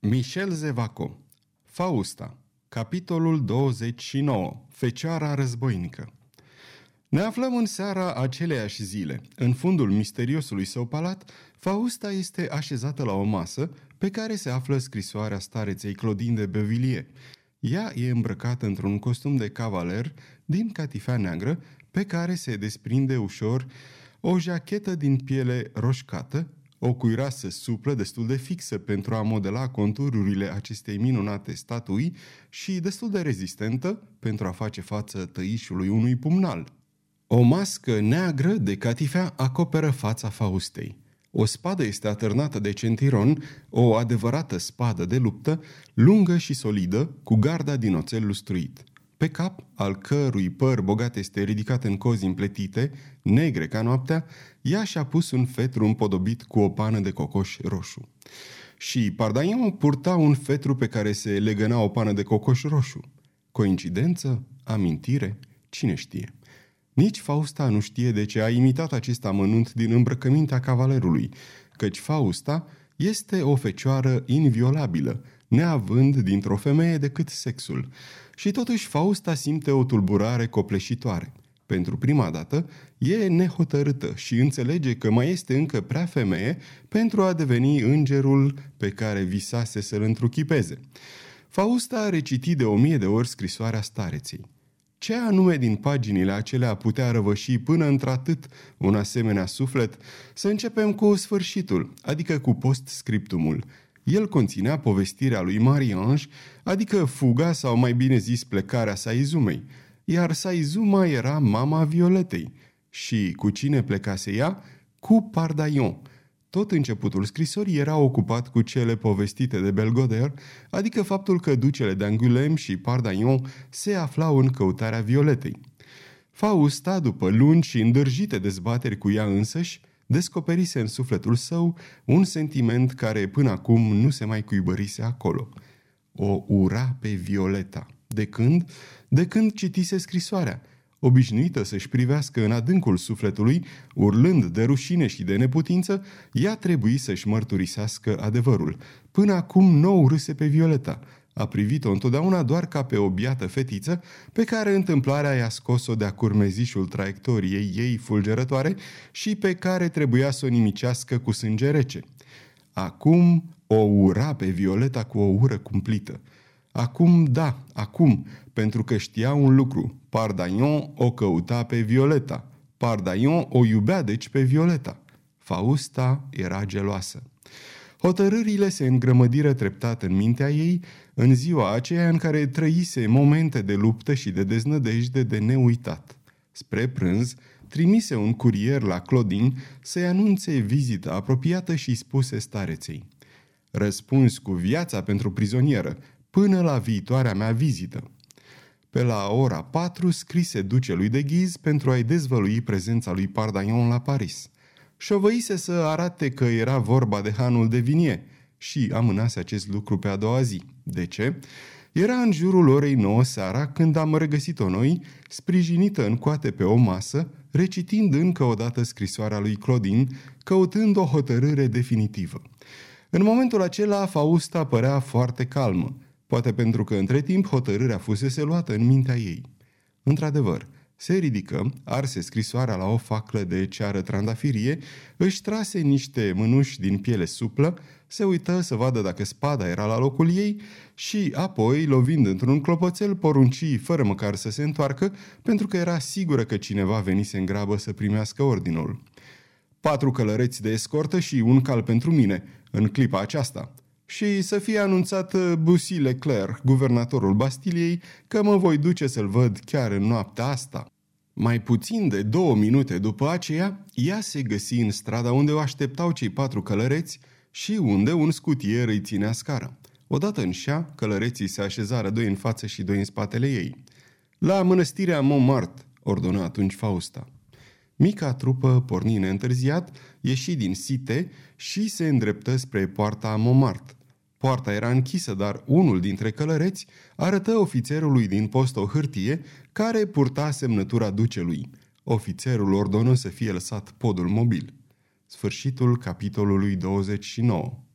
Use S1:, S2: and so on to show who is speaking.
S1: Michel Zevaco Fausta Capitolul 29 Fecioara războinică Ne aflăm în seara aceleiași zile. În fundul misteriosului său palat, Fausta este așezată la o masă pe care se află scrisoarea stareței Claudine de Bevilliers. Ea e îmbrăcată într-un costum de cavaler din catifea neagră pe care se desprinde ușor o jachetă din piele roșcată, o cuirasă suplă destul de fixă pentru a modela contururile acestei minunate statui și destul de rezistentă pentru a face față tăișului unui pumnal. O mască neagră de catifea acoperă fața Faustei. O spadă este atârnată de centiron, o adevărată spadă de luptă, lungă și solidă, cu garda din oțel lustruit. Pe cap, al cărui păr bogat este ridicat în cozi împletite, negre ca noaptea, ea și-a pus un fetru împodobit cu o pană de cocoș roșu. Și Pardaion purta un fetru pe care se legăna o pană de cocoș roșu. Coincidență? Amintire? Cine știe? Nici Fausta nu știe de ce a imitat acest amănunt din îmbrăcămintea cavalerului, căci Fausta este o fecioară inviolabilă, neavând dintr-o femeie decât sexul. Și totuși Fausta simte o tulburare copleșitoare. Pentru prima dată, e nehotărâtă și înțelege că mai este încă prea femeie pentru a deveni îngerul pe care visase să-l întruchipeze. Fausta a recitit de o mie de ori scrisoarea stareței. Ce anume din paginile acelea putea răvăși până într-atât un asemenea suflet? Să începem cu sfârșitul, adică cu postscriptumul. El conținea povestirea lui Marie-Ange, adică fuga sau mai bine zis plecarea Saizumei, iar Saizuma era mama Violetei. Și cu cine plecase ea? Cu Pardaion. Tot începutul scrisorii era ocupat cu cele povestite de Belgoder, adică faptul că ducele de Angulem și Pardaion se aflau în căutarea Violetei. Fausta, după lungi și îndârjite dezbateri cu ea însăși, descoperise în sufletul său un sentiment care până acum nu se mai cuibărise acolo. O ura pe Violeta. De când? De când citise scrisoarea. Obișnuită să-și privească în adâncul sufletului, urlând de rușine și de neputință, ea trebuie să-și mărturisească adevărul. Până acum nu râse pe Violeta – a privit-o întotdeauna doar ca pe o biată fetiță pe care întâmplarea i-a scos-o de-a curmezișul traiectoriei ei fulgerătoare și pe care trebuia să o nimicească cu sânge rece. Acum o ura pe Violeta cu o ură cumplită. Acum da, acum, pentru că știa un lucru. Pardaion o căuta pe Violeta. Pardaion o iubea deci pe Violeta. Fausta era geloasă. Hotărârile se îngrămădiră treptat în mintea ei în ziua aceea în care trăise momente de luptă și de deznădejde de neuitat. Spre prânz, trimise un curier la Clodin să-i anunțe vizita apropiată și spuse stareței. Răspuns cu viața pentru prizonieră, până la viitoarea mea vizită. Pe la ora 4 scrise ducelui de ghiz pentru a-i dezvălui prezența lui Pardaion la Paris – șovăise să arate că era vorba de hanul de vinie și amânase acest lucru pe a doua zi. De ce? Era în jurul orei 9 seara când am regăsit-o noi, sprijinită în coate pe o masă, recitind încă o dată scrisoarea lui Clodin, căutând o hotărâre definitivă. În momentul acela, Fausta părea foarte calmă, poate pentru că între timp hotărârea fusese luată în mintea ei. Într-adevăr, se ridică, arse scrisoarea la o faclă de ceară trandafirie, își trase niște mânuși din piele suplă, se uită să vadă dacă spada era la locul ei și apoi, lovind într-un clopoțel, porunci fără măcar să se întoarcă, pentru că era sigură că cineva venise în grabă să primească ordinul. Patru călăreți de escortă și un cal pentru mine, în clipa aceasta – și să fie anunțat uh, Bussy Leclerc, guvernatorul Bastiliei, că mă voi duce să-l văd chiar în noaptea asta. Mai puțin de două minute după aceea, ea se găsi în strada unde o așteptau cei patru călăreți și unde un scutier îi ținea scara. Odată în șa, călăreții se așezară doi în față și doi în spatele ei. La mănăstirea Montmartre, ordonă atunci Fausta. Mica trupă porni neîntârziat, ieși din site și se îndreptă spre poarta Montmartre. Poarta era închisă, dar unul dintre călăreți arătă ofițerului din post o hârtie care purta semnătura ducelui. Ofițerul ordonă să fie lăsat podul mobil. Sfârșitul capitolului 29